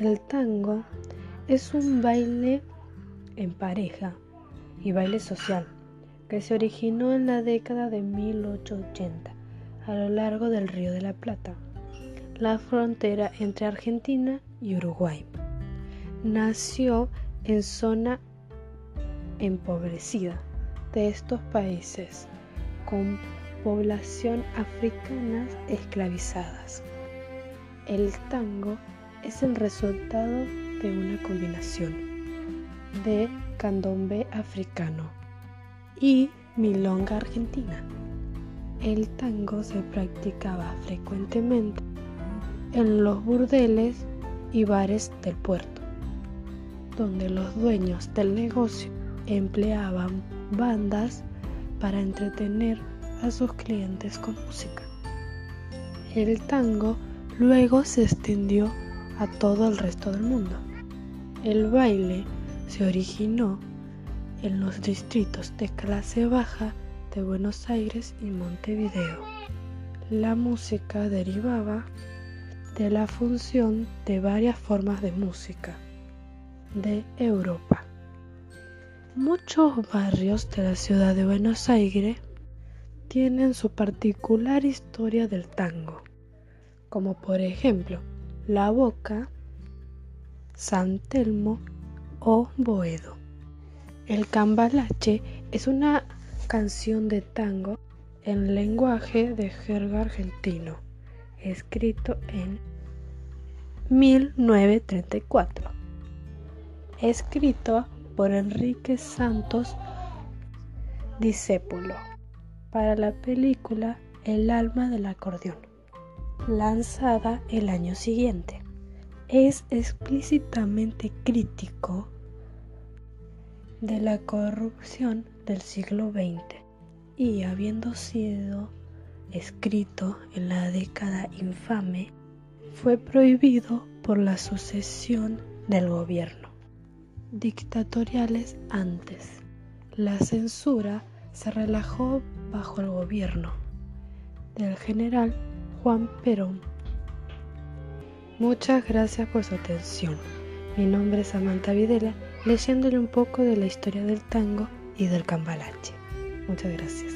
El tango es un baile en pareja y baile social que se originó en la década de 1880 a lo largo del Río de la Plata, la frontera entre Argentina y Uruguay. Nació en zona empobrecida de estos países con población africana esclavizadas. El tango es el resultado de una combinación de candombe africano y milonga argentina. El tango se practicaba frecuentemente en los burdeles y bares del puerto, donde los dueños del negocio empleaban bandas para entretener a sus clientes con música. El tango luego se extendió a todo el resto del mundo. El baile se originó en los distritos de clase baja de Buenos Aires y Montevideo. La música derivaba de la función de varias formas de música de Europa. Muchos barrios de la ciudad de Buenos Aires tienen su particular historia del tango, como por ejemplo La Boca, San Telmo o Boedo. El cambalache es una canción de tango en lenguaje de jerga argentino, escrito en 1934, escrito por Enrique Santos Discépulo para la película El alma del acordeón, lanzada el año siguiente. Es explícitamente crítico de la corrupción del siglo XX y habiendo sido escrito en la década infame, fue prohibido por la sucesión del gobierno dictatoriales antes. La censura se relajó bajo el gobierno del general Juan Perón. Muchas gracias por su atención. Mi nombre es Samantha Videla, leyéndole un poco de la historia del tango y del cambalache. Muchas gracias.